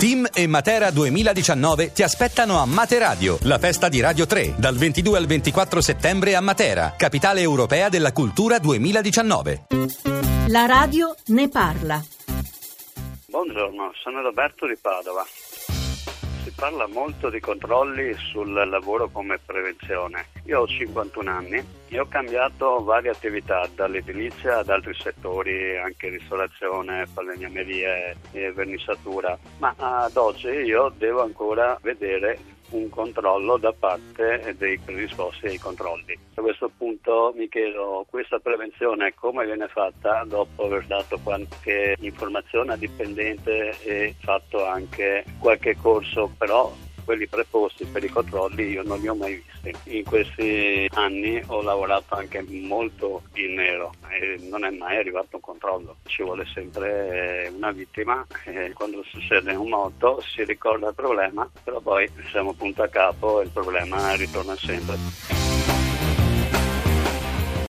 Team e Matera 2019 ti aspettano a Materadio, la festa di Radio 3, dal 22 al 24 settembre a Matera, capitale europea della cultura 2019. La radio ne parla. Buongiorno, sono Roberto di Padova. Si parla molto di controlli sul lavoro come prevenzione. Io ho 51 anni e ho cambiato varie attività, dall'edilizia ad altri settori, anche ristorazione, falegnamerie e vernissatura, ma ad oggi io devo ancora vedere un controllo da parte dei predisposti ai controlli. A questo punto mi chiedo questa prevenzione come viene fatta dopo aver dato qualche informazione a dipendente e fatto anche qualche corso, però quelli preposti per i controlli io non li ho mai visti. In questi anni ho lavorato anche molto in nero e non è mai arrivato un controllo. Ci vuole sempre una vittima e quando succede un morto si ricorda il problema, però poi siamo punto a capo e il problema ritorna sempre.